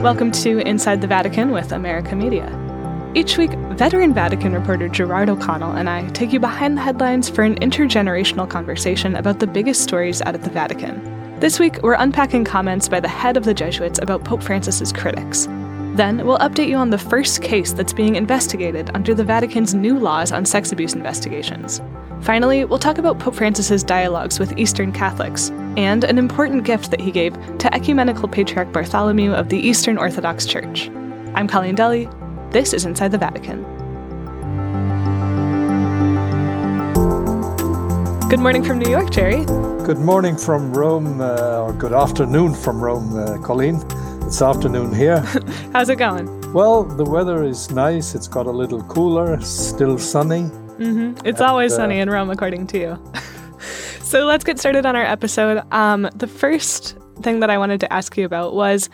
Welcome to Inside the Vatican with America Media. Each week, veteran Vatican reporter Gerard O'Connell and I take you behind the headlines for an intergenerational conversation about the biggest stories out of the Vatican. This week, we're unpacking comments by the head of the Jesuits about Pope Francis's critics. Then, we'll update you on the first case that's being investigated under the Vatican's new laws on sex abuse investigations. Finally, we'll talk about Pope Francis's dialogues with Eastern Catholics and an important gift that he gave to Ecumenical Patriarch Bartholomew of the Eastern Orthodox Church. I'm Colleen Dulle. This is Inside the Vatican. Good morning from New York, Jerry. Good morning from Rome, uh, or good afternoon from Rome, uh, Colleen. It's afternoon here. How's it going? Well, the weather is nice. It's got a little cooler, still sunny. Mm-hmm. It's and, always uh, sunny in Rome, according to you. so let's get started on our episode. Um, the first thing that I wanted to ask you about was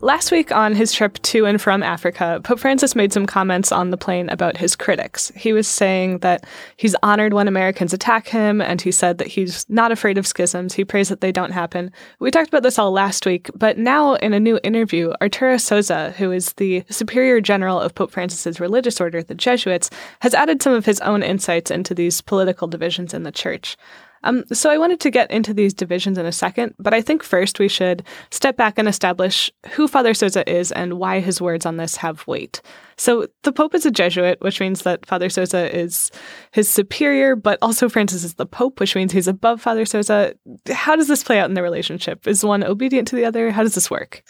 Last week on his trip to and from Africa, Pope Francis made some comments on the plane about his critics. He was saying that he's honored when Americans attack him, and he said that he's not afraid of schisms. He prays that they don't happen. We talked about this all last week, but now in a new interview, Arturo Sosa, who is the Superior General of Pope Francis's religious order, the Jesuits, has added some of his own insights into these political divisions in the church. Um, so I wanted to get into these divisions in a second, but I think first we should step back and establish who Father Sosa is and why his words on this have weight. So the Pope is a Jesuit, which means that Father Sosa is his superior, but also Francis is the Pope, which means he's above Father Sosa. How does this play out in the relationship? Is one obedient to the other? How does this work?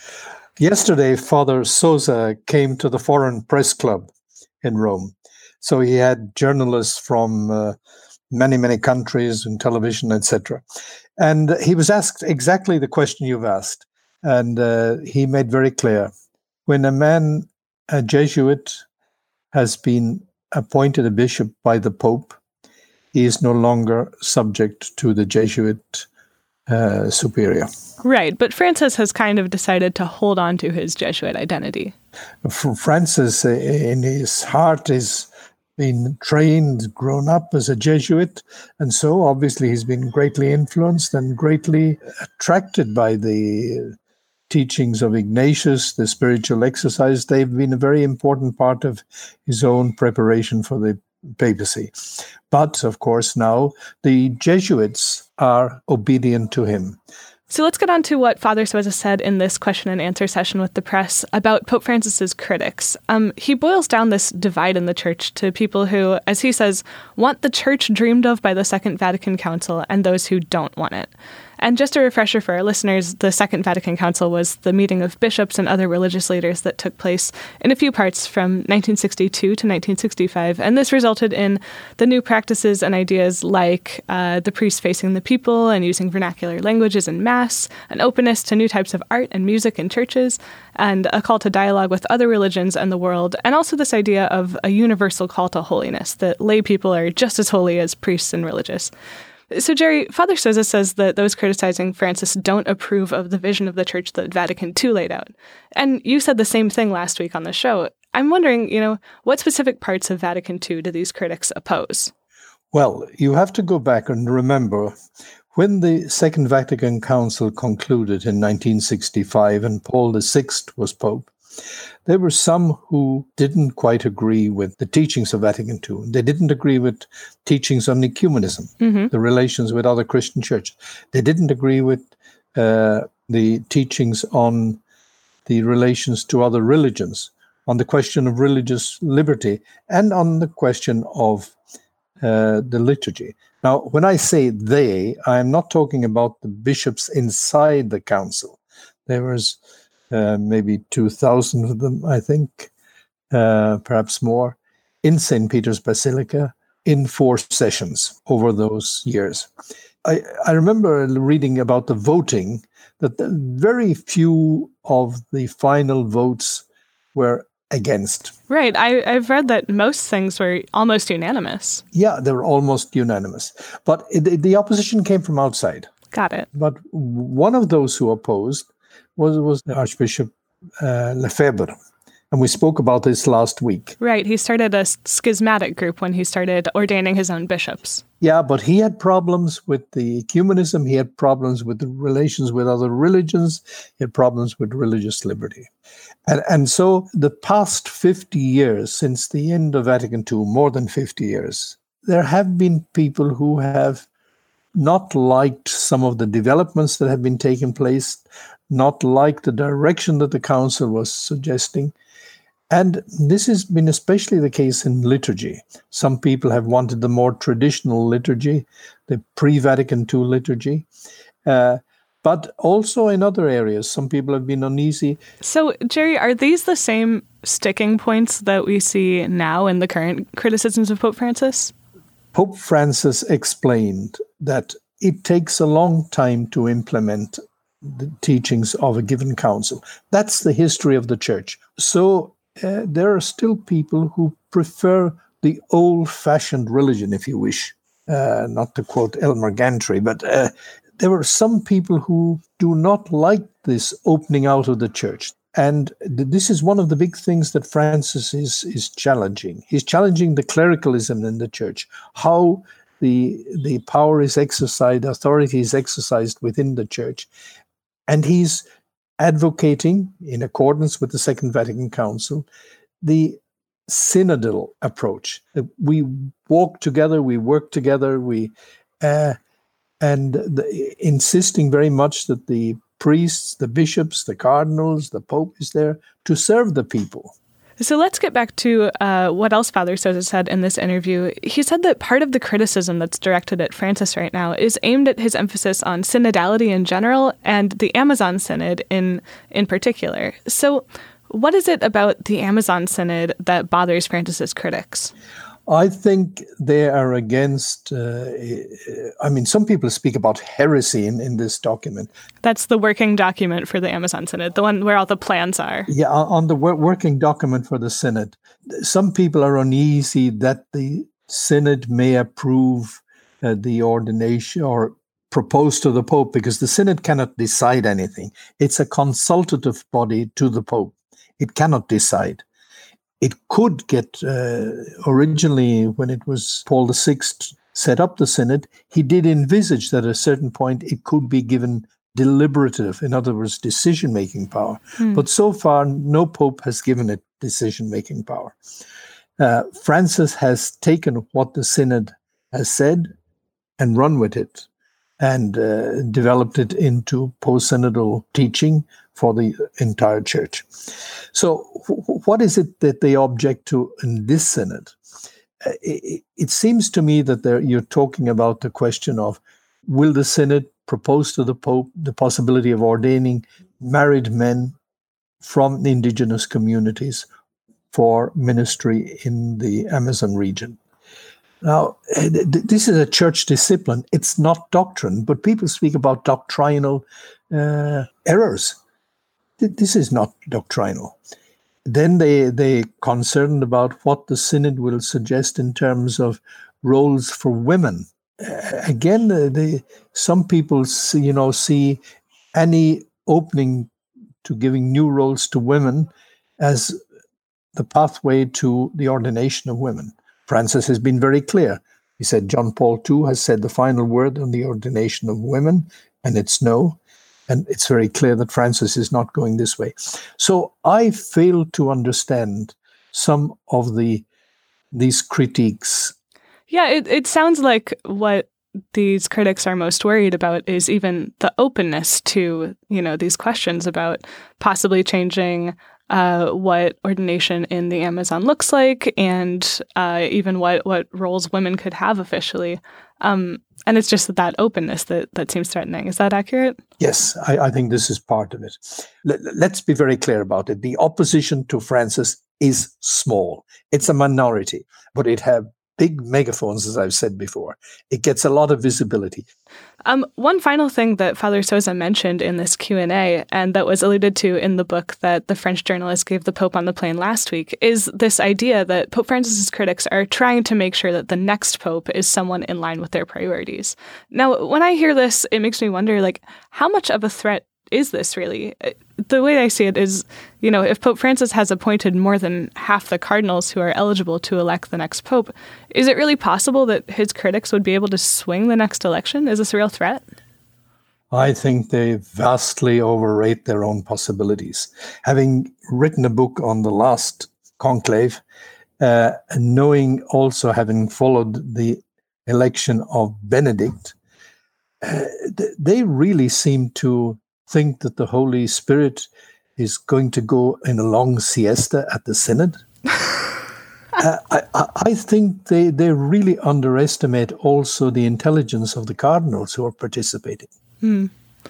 Yesterday, Father Sosa came to the Foreign Press Club in Rome. So he had journalists from uh, many, many countries and television, etc. And he was asked exactly the question you've asked. And uh, he made very clear when a man, a Jesuit, has been appointed a bishop by the Pope, he is no longer subject to the Jesuit uh, superior. Right, but Francis has kind of decided to hold on to his Jesuit identity. Francis, uh, in his heart, is been trained, grown up as a Jesuit, and so obviously he's been greatly influenced and greatly attracted by the teachings of Ignatius, the spiritual exercise. They've been a very important part of his own preparation for the papacy. But of course, now the Jesuits are obedient to him. So let's get on to what Father Sosa said in this question and answer session with the press about Pope Francis's critics. Um, he boils down this divide in the church to people who, as he says, want the church dreamed of by the Second Vatican Council and those who don't want it. And just a refresher for our listeners, the Second Vatican Council was the meeting of bishops and other religious leaders that took place in a few parts from 1962 to 1965. And this resulted in the new practices and ideas like uh, the priest facing the people and using vernacular languages in Mass, an openness to new types of art and music in churches, and a call to dialogue with other religions and the world, and also this idea of a universal call to holiness, that lay people are just as holy as priests and religious. So, Jerry, Father Sosa says that those criticizing Francis don't approve of the vision of the church that Vatican II laid out. And you said the same thing last week on the show. I'm wondering, you know, what specific parts of Vatican II do these critics oppose? Well, you have to go back and remember when the Second Vatican Council concluded in 1965 and Paul VI was Pope, there were some who didn't quite agree with the teachings of Vatican II. They didn't agree with teachings on ecumenism, mm-hmm. the relations with other Christian churches. They didn't agree with uh, the teachings on the relations to other religions, on the question of religious liberty, and on the question of uh, the liturgy. Now, when I say they, I am not talking about the bishops inside the council. There was uh, maybe 2,000 of them, I think, uh, perhaps more, in St. Peter's Basilica in four sessions over those years. I, I remember reading about the voting that the very few of the final votes were against. Right. I, have read that most things were almost unanimous. Yeah, they were almost unanimous. But it, the opposition came from outside. Got it. But one of those who opposed was was the Archbishop uh, Lefebvre. And we spoke about this last week. Right. He started a schismatic group when he started ordaining his own bishops. Yeah, but he had problems with the ecumenism. He had problems with the relations with other religions. He had problems with religious liberty. And, and so the past 50 years, since the end of Vatican II, more than 50 years, there have been people who have not liked some of the developments that have been taking place, not like the direction that the council was suggesting. And this has been especially the case in liturgy. Some people have wanted the more traditional liturgy, the pre Vatican II liturgy. Uh, but also in other areas, some people have been uneasy. So, Jerry, are these the same sticking points that we see now in the current criticisms of Pope Francis? Pope Francis explained that it takes a long time to implement the teachings of a given council. That's the history of the church. So, uh, there are still people who prefer the old fashioned religion, if you wish. Uh, not to quote Elmer Gantry, but uh, there were some people who do not like this opening out of the church. And th- this is one of the big things that Francis is, is challenging. He's challenging the clericalism in the church, how the, the power is exercised, authority is exercised within the church. And he's advocating, in accordance with the Second Vatican Council, the synodal approach. We walk together, we work together, we uh, and the, insisting very much that the priests, the bishops, the cardinals, the pope is there to serve the people. So let's get back to uh, what else Father Sosa said in this interview. He said that part of the criticism that's directed at Francis right now is aimed at his emphasis on synodality in general and the Amazon Synod in in particular. So, what is it about the Amazon Synod that bothers Francis's critics? I think they are against. Uh, I mean, some people speak about heresy in, in this document. That's the working document for the Amazon Synod, the one where all the plans are. Yeah, on the working document for the Synod, some people are uneasy that the Synod may approve uh, the ordination or propose to the Pope because the Synod cannot decide anything. It's a consultative body to the Pope. It cannot decide it could get uh, originally when it was Paul VI set up the synod, he did envisage that at a certain point it could be given deliberative, in other words, decision making power. Hmm. But so far, no pope has given it decision making power. Uh, Francis has taken what the synod has said and run with it and uh, developed it into post synodal teaching for the entire church. So, what is it that they object to in this synod? Uh, it, it seems to me that you're talking about the question of will the synod propose to the pope the possibility of ordaining married men from the indigenous communities for ministry in the Amazon region. Now, this is a church discipline. It's not doctrine, but people speak about doctrinal uh, errors this is not doctrinal. Then they they concerned about what the synod will suggest in terms of roles for women. Uh, again, uh, the some people see, you know see any opening to giving new roles to women as the pathway to the ordination of women. Francis has been very clear. He said John Paul II has said the final word on the ordination of women, and it's no. And it's very clear that Francis is not going this way. So I fail to understand some of the these critiques. Yeah, it, it sounds like what these critics are most worried about is even the openness to, you know, these questions about possibly changing uh, what ordination in the Amazon looks like and uh, even what, what roles women could have officially. Um, and it's just that openness that, that seems threatening. Is that accurate? Yes, I, I think this is part of it. Let, let's be very clear about it. The opposition to Francis is small. It's a minority, but it have big megaphones, as I've said before. It gets a lot of visibility. Um, one final thing that Father Sosa mentioned in this Q and A, and that was alluded to in the book that the French journalist gave the Pope on the plane last week, is this idea that Pope Francis's critics are trying to make sure that the next pope is someone in line with their priorities. Now, when I hear this, it makes me wonder, like, how much of a threat is this really? The way I see it is, you know, if Pope Francis has appointed more than half the cardinals who are eligible to elect the next pope, is it really possible that his critics would be able to swing the next election? Is this a real threat? I think they vastly overrate their own possibilities. Having written a book on the last conclave, uh, knowing also having followed the election of Benedict, uh, they really seem to think that the Holy Spirit is going to go in a long siesta at the Synod. uh, I, I, think they, they really underestimate also the intelligence of the cardinals who are participating. Hmm.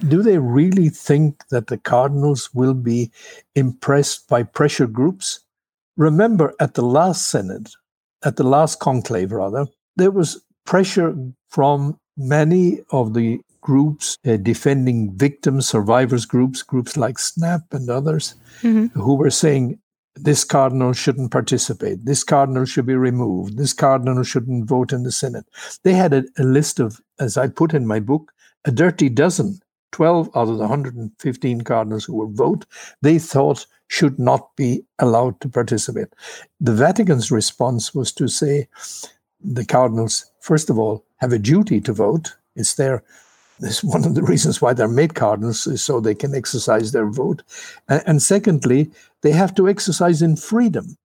Do they really think that the cardinals will be impressed by pressure groups? Remember, at the last synod, at the last conclave, rather, there was pressure from many of the groups uh, defending victims, survivors groups, groups like SNAP and others, mm-hmm. who were saying this cardinal shouldn't participate, this cardinal should be removed, this cardinal shouldn't vote in the Synod. They had a, a list of, as I put in my book, a dirty dozen, 12 out of the 115 cardinals who would vote, they thought should not be allowed to participate. The Vatican's response was to say the cardinals, first of all, have a duty to vote. It's their this one of the reasons why they're made cardinals is so they can exercise their vote. And, secondly, they have to exercise in freedom.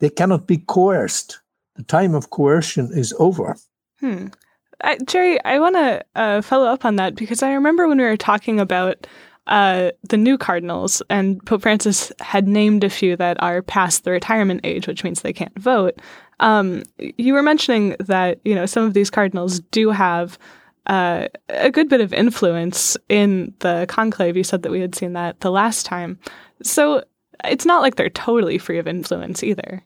They cannot be coerced. The time of coercion is over. Hmm. Uh, Jerry, I want to uh, follow up on that because I remember when we were talking about uh, the new cardinals, and Pope Francis had named a few that are past the retirement age, which means they can't vote. Um, you were mentioning that you know some of these cardinals do have uh, a good bit of influence in the conclave. You said that we had seen that the last time. So it's not like they're totally free of influence either.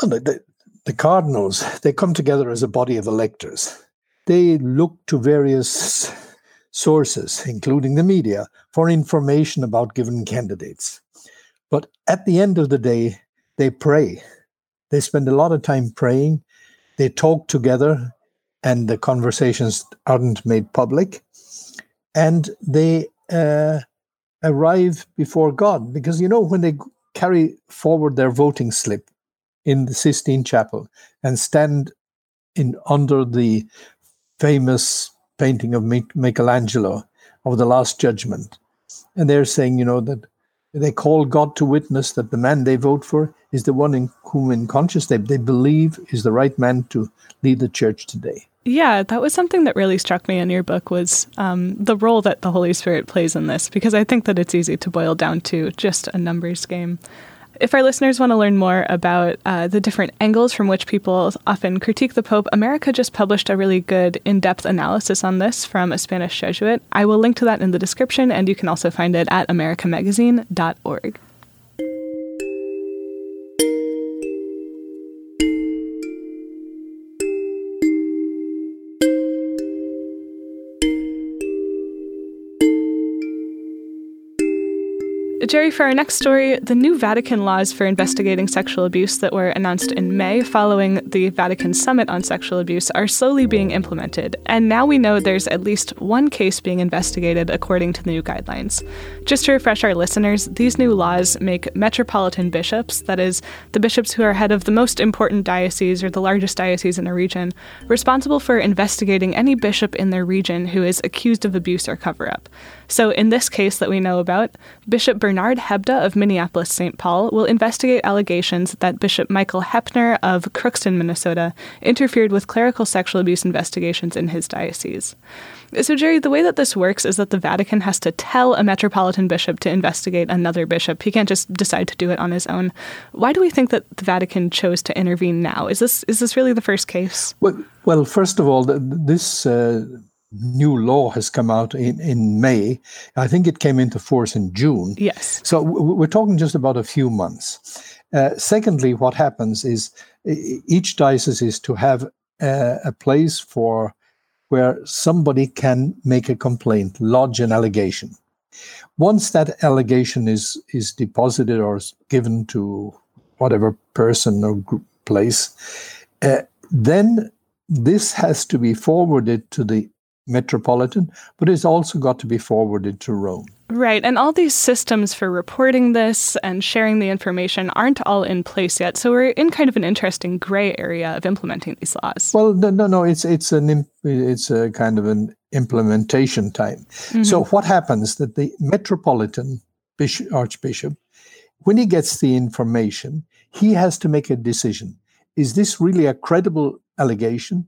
Well, the, the cardinals, they come together as a body of electors. They look to various sources, including the media, for information about given candidates. But at the end of the day, they pray. They spend a lot of time praying. They talk together and the conversations aren't made public, and they uh, arrive before God. Because you know, when they carry forward their voting slip in the Sistine Chapel and stand in under the famous painting of Michelangelo of the Last Judgment, and they're saying, you know, that they call God to witness that the man they vote for is the one in whom, in conscience, they, they believe is the right man to lead the church today. Yeah, that was something that really struck me in your book was um, the role that the Holy Spirit plays in this, because I think that it's easy to boil down to just a numbers game. If our listeners want to learn more about uh, the different angles from which people often critique the Pope, America just published a really good in depth analysis on this from a Spanish Jesuit. I will link to that in the description, and you can also find it at americamagazine.org. Jerry, for our next story, the new Vatican laws for investigating sexual abuse that were announced in May following the Vatican Summit on Sexual Abuse are slowly being implemented, and now we know there's at least one case being investigated according to the new guidelines. Just to refresh our listeners, these new laws make metropolitan bishops, that is, the bishops who are head of the most important diocese or the largest diocese in a region, responsible for investigating any bishop in their region who is accused of abuse or cover up. So, in this case that we know about, Bishop Bernard Hebda of Minneapolis St. Paul will investigate allegations that Bishop Michael Hoeppner of Crookston, Minnesota, interfered with clerical sexual abuse investigations in his diocese. So, Jerry, the way that this works is that the Vatican has to tell a metropolitan bishop to investigate another bishop. He can't just decide to do it on his own. Why do we think that the Vatican chose to intervene now? Is this is this really the first case? Well, well first of all, this. Uh new law has come out in, in May. I think it came into force in June. Yes. So we're talking just about a few months. Uh, secondly, what happens is each diocese is to have a, a place for where somebody can make a complaint, lodge an allegation. Once that allegation is is deposited or given to whatever person or group, place, uh, then this has to be forwarded to the metropolitan, but it's also got to be forwarded to Rome. Right. And all these systems for reporting this and sharing the information aren't all in place yet. So we're in kind of an interesting gray area of implementing these laws. Well, no, no, no. It's it's an it's a kind of an implementation time. Mm-hmm. So what happens that the metropolitan bishop, archbishop, when he gets the information, he has to make a decision. Is this really a credible allegation?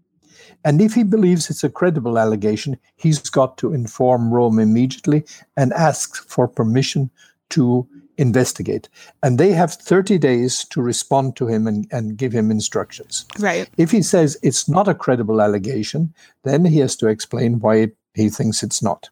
And if he believes it's a credible allegation, he's got to inform Rome immediately and ask for permission to investigate. And they have 30 days to respond to him and, and give him instructions. Right. If he says it's not a credible allegation, then he has to explain why he thinks it's not.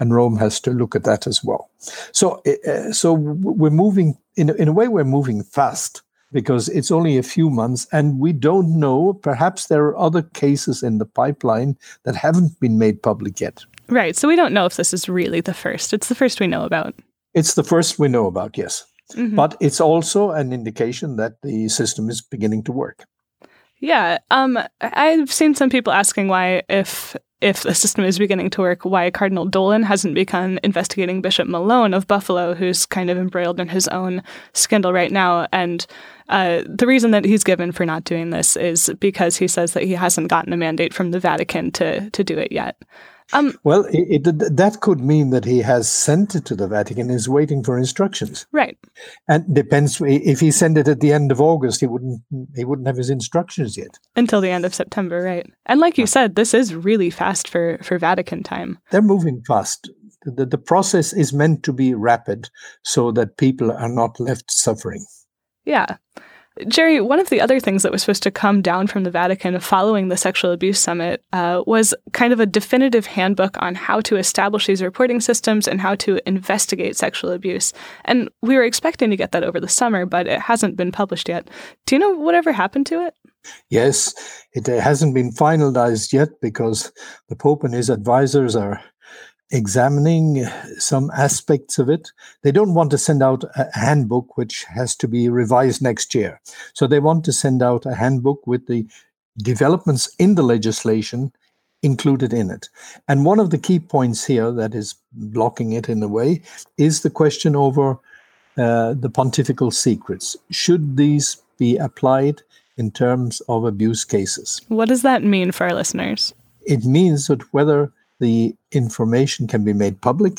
And Rome has to look at that as well. So, uh, so we're moving in, in a way. We're moving fast because it's only a few months and we don't know. Perhaps there are other cases in the pipeline that haven't been made public yet. Right. So we don't know if this is really the first. It's the first we know about. It's the first we know about, yes. Mm-hmm. But it's also an indication that the system is beginning to work. Yeah. Um, I've seen some people asking why, if if the system is beginning to work, why Cardinal Dolan hasn't begun investigating Bishop Malone of Buffalo, who's kind of embroiled in his own scandal right now. And uh, the reason that he's given for not doing this is because he says that he hasn't gotten a mandate from the Vatican to to do it yet. Um, well, it, it, that could mean that he has sent it to the Vatican is waiting for instructions. Right. And depends if he sent it at the end of August, he wouldn't he wouldn't have his instructions yet until the end of September, right? And like you said, this is really fast for for Vatican time. They're moving fast. The, the process is meant to be rapid so that people are not left suffering. Yeah. Jerry, one of the other things that was supposed to come down from the Vatican following the sexual abuse summit uh, was kind of a definitive handbook on how to establish these reporting systems and how to investigate sexual abuse. And we were expecting to get that over the summer, but it hasn't been published yet. Do you know whatever happened to it? Yes, it hasn't been finalized yet because the Pope and his advisors are examining some aspects of it. They don't want to send out a handbook which has to be revised next year. So they want to send out a handbook with the developments in the legislation included in it. And one of the key points here that is blocking it in a way is the question over uh, the pontifical secrets. Should these be applied in terms of abuse cases? What does that mean for our listeners? It means that whether the information can be made public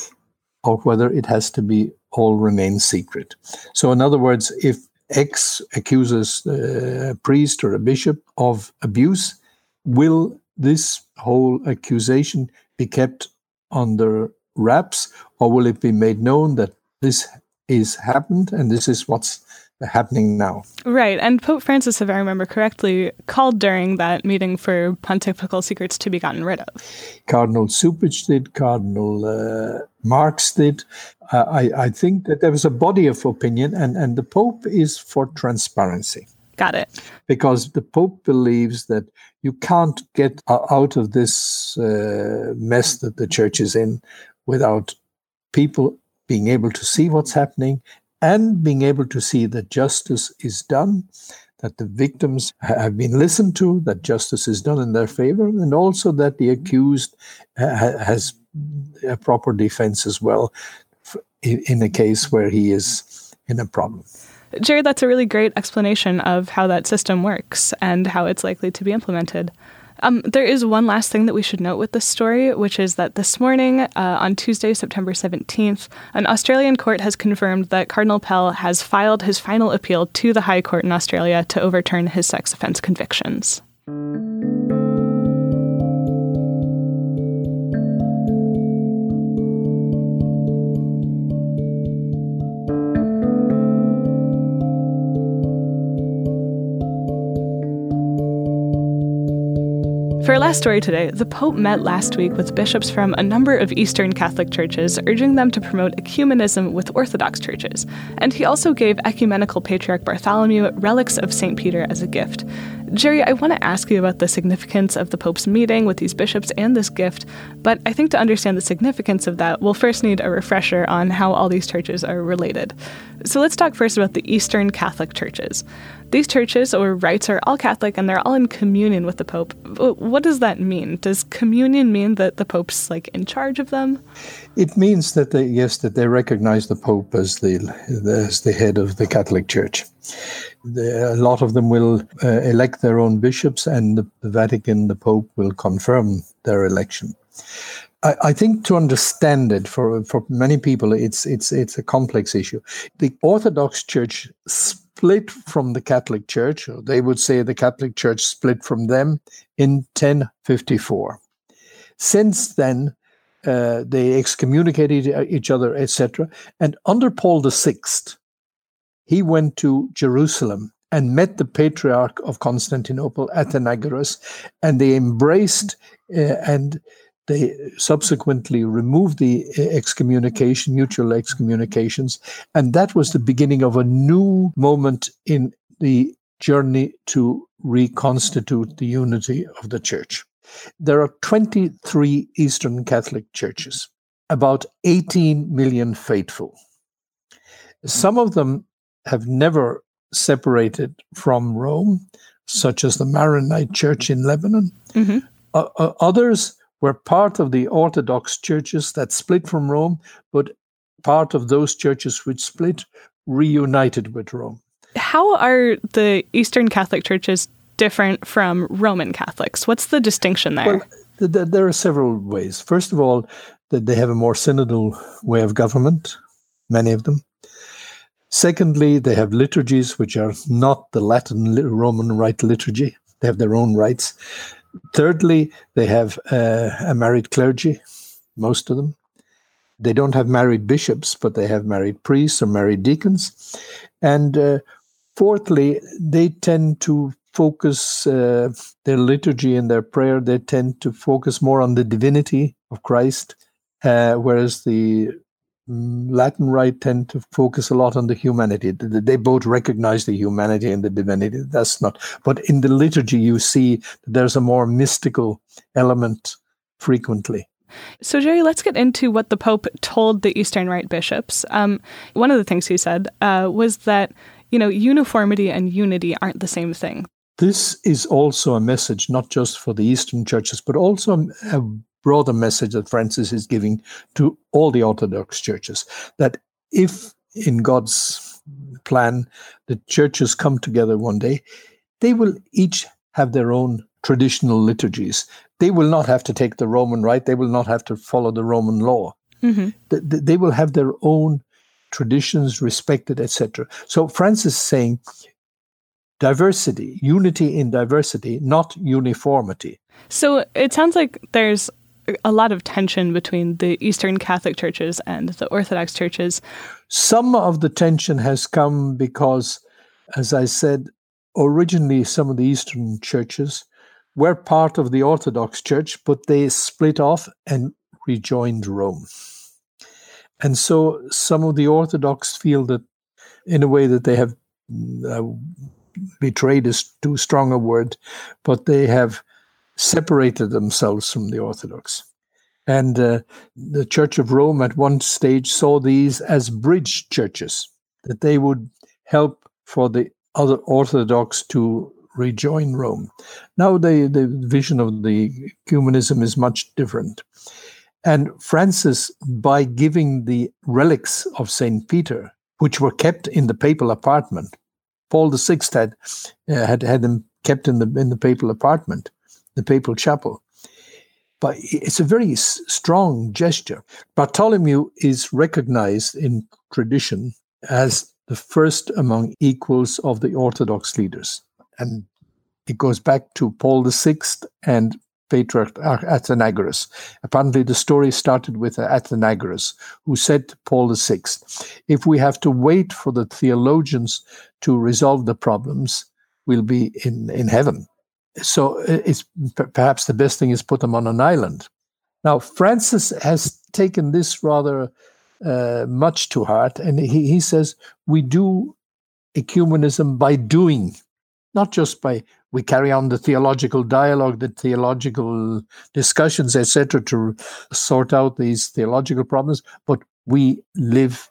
or whether it has to be all remain secret. So, in other words, if X accuses uh, a priest or a bishop of abuse, will this whole accusation be kept under wraps or will it be made known that this is happened and this is what's happening now. Right. And Pope Francis, if I remember correctly, called during that meeting for pontifical secrets to be gotten rid of. Cardinal Cupich did, Cardinal uh, Marx did. Uh, I, I think that there was a body of opinion, and, and the Pope is for transparency. Got it. Because the Pope believes that you can't get out of this uh, mess that the church is in without people being able to see what's happening and being able to see that justice is done, that the victims have been listened to, that justice is done in their favor, and also that the accused has a proper defense as well in a case where he is in a problem. Jerry, that's a really great explanation of how that system works and how it's likely to be implemented. Um, there is one last thing that we should note with this story, which is that this morning, uh, on Tuesday, September 17th, an Australian court has confirmed that Cardinal Pell has filed his final appeal to the High Court in Australia to overturn his sex offense convictions. Last story today, the Pope met last week with bishops from a number of Eastern Catholic churches, urging them to promote ecumenism with Orthodox churches. And he also gave Ecumenical Patriarch Bartholomew relics of St. Peter as a gift. Jerry, I want to ask you about the significance of the Pope's meeting with these bishops and this gift, but I think to understand the significance of that, we'll first need a refresher on how all these churches are related. So let's talk first about the Eastern Catholic churches. These churches or rites are all Catholic and they're all in communion with the Pope. What does that mean? Does communion mean that the Pope's like in charge of them? It means that they yes that they recognize the Pope as the as the head of the Catholic Church. The, a lot of them will uh, elect their own bishops, and the, the Vatican, the Pope, will confirm their election. I, think to understand it for for many people, it's it's it's a complex issue. The Orthodox Church split from the Catholic Church, they would say the Catholic Church split from them in 1054. Since then, uh, they excommunicated each other, etc. And under Paul VI, he went to Jerusalem and met the Patriarch of Constantinople, Athenagoras, and they embraced uh, and they subsequently removed the uh, excommunication, mutual excommunications, and that was the beginning of a new moment in the journey to reconstitute the unity of the church. There are 23 Eastern Catholic churches, about 18 million faithful. Some of them have never separated from Rome, such as the Maronite Church in Lebanon. Mm-hmm. Uh, uh, others were part of the Orthodox churches that split from Rome, but part of those churches which split reunited with Rome. How are the Eastern Catholic churches different from Roman Catholics? What's the distinction there? Well, th- there are several ways. First of all, that they have a more synodal way of government, many of them. Secondly, they have liturgies which are not the Latin Roman Rite liturgy. They have their own rites. Thirdly, they have uh, a married clergy, most of them. They don't have married bishops, but they have married priests or married deacons. And uh, fourthly, they tend to focus uh, their liturgy and their prayer, they tend to focus more on the divinity of Christ, uh, whereas the Latin Rite tend to focus a lot on the humanity. They both recognize the humanity and the divinity. That's not, but in the liturgy, you see that there's a more mystical element frequently. So, Jerry, let's get into what the Pope told the Eastern Rite bishops. Um, one of the things he said uh, was that, you know, uniformity and unity aren't the same thing. This is also a message not just for the Eastern churches, but also a broader message that Francis is giving to all the Orthodox churches that if in God's plan the churches come together one day, they will each have their own traditional liturgies. They will not have to take the Roman rite, they will not have to follow the Roman law. Mm-hmm. They, they will have their own traditions respected, etc. So Francis is saying diversity, unity in diversity, not uniformity. So it sounds like there's a lot of tension between the Eastern Catholic churches and the Orthodox churches. Some of the tension has come because, as I said, originally some of the Eastern churches were part of the Orthodox Church, but they split off and rejoined Rome. And so some of the Orthodox feel that, in a way, that they have uh, betrayed is too strong a word, but they have separated themselves from the Orthodox. And uh, the Church of Rome at one stage saw these as bridge churches, that they would help for the other Orthodox to rejoin Rome. Now the, the vision of the ecumenism is much different. And Francis, by giving the relics of St. Peter, which were kept in the papal apartment, Paul VI had, uh, had had them kept in the in the papal apartment the papal chapel. But it's a very strong gesture. Bartholomew is recognized in tradition as the first among equals of the Orthodox leaders. And it goes back to Paul VI and Patriarch Athenagoras. Apparently, the story started with Athenagoras, who said to Paul VI, If we have to wait for the theologians to resolve the problems, we'll be in, in heaven so it's perhaps the best thing is put them on an island. Now Francis has taken this rather uh, much to heart, and he, he says we do ecumenism by doing, not just by we carry on the theological dialogue, the theological discussions, etc., to sort out these theological problems. But we live,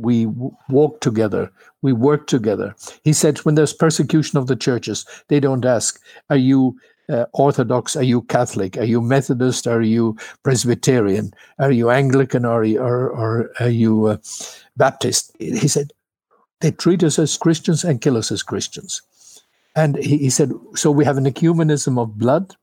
we walk together, we work together. He said, when there's persecution of the churches, they don't ask, "Are you?" Uh, Orthodox? Are you Catholic? Are you Methodist? Are you Presbyterian? Are you Anglican? Or, or, or are you uh, Baptist? He said, they treat us as Christians and kill us as Christians. And he, he said, so we have an ecumenism of blood.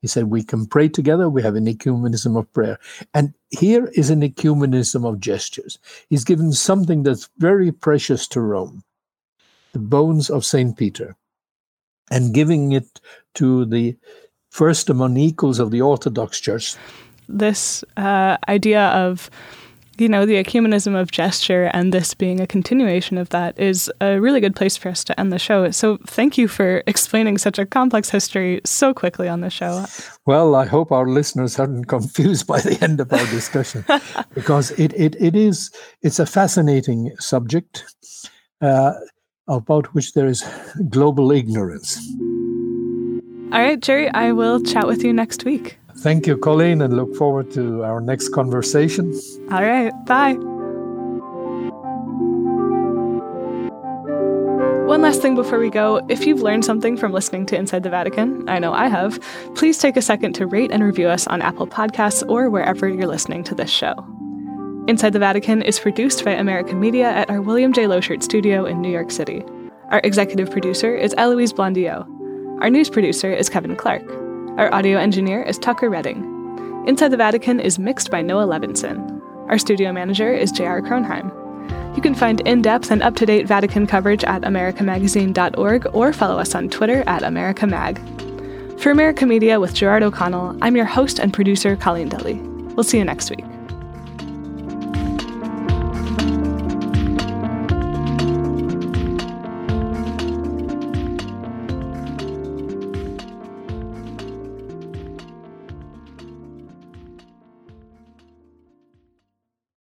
He said, we can pray together. We have an ecumenism of prayer. And here is an ecumenism of gestures. He's given something that's very precious to Rome the bones of St. Peter and giving it to the first among equals of the Orthodox Church. This uh, idea of you know, the ecumenism of gesture and this being a continuation of that is a really good place for us to end the show. So thank you for explaining such a complex history so quickly on the show. Well, I hope our listeners aren't confused by the end of our discussion because it, it, it is it's a fascinating subject uh, about which there is global ignorance. All right, Jerry, I will chat with you next week. Thank you, Colleen, and look forward to our next conversation. All right. Bye. One last thing before we go. If you've learned something from listening to Inside the Vatican, I know I have, please take a second to rate and review us on Apple Podcasts or wherever you're listening to this show. Inside the Vatican is produced by American Media at our William J. Loschert studio in New York City. Our executive producer is Eloise Blondiau. Our news producer is Kevin Clark. Our audio engineer is Tucker Redding. Inside the Vatican is mixed by Noah Levinson. Our studio manager is J.R. Kronheim. You can find in depth and up to date Vatican coverage at americamagazine.org or follow us on Twitter at AmericaMag. For America Media with Gerard O'Connell, I'm your host and producer, Colleen Dulle. We'll see you next week.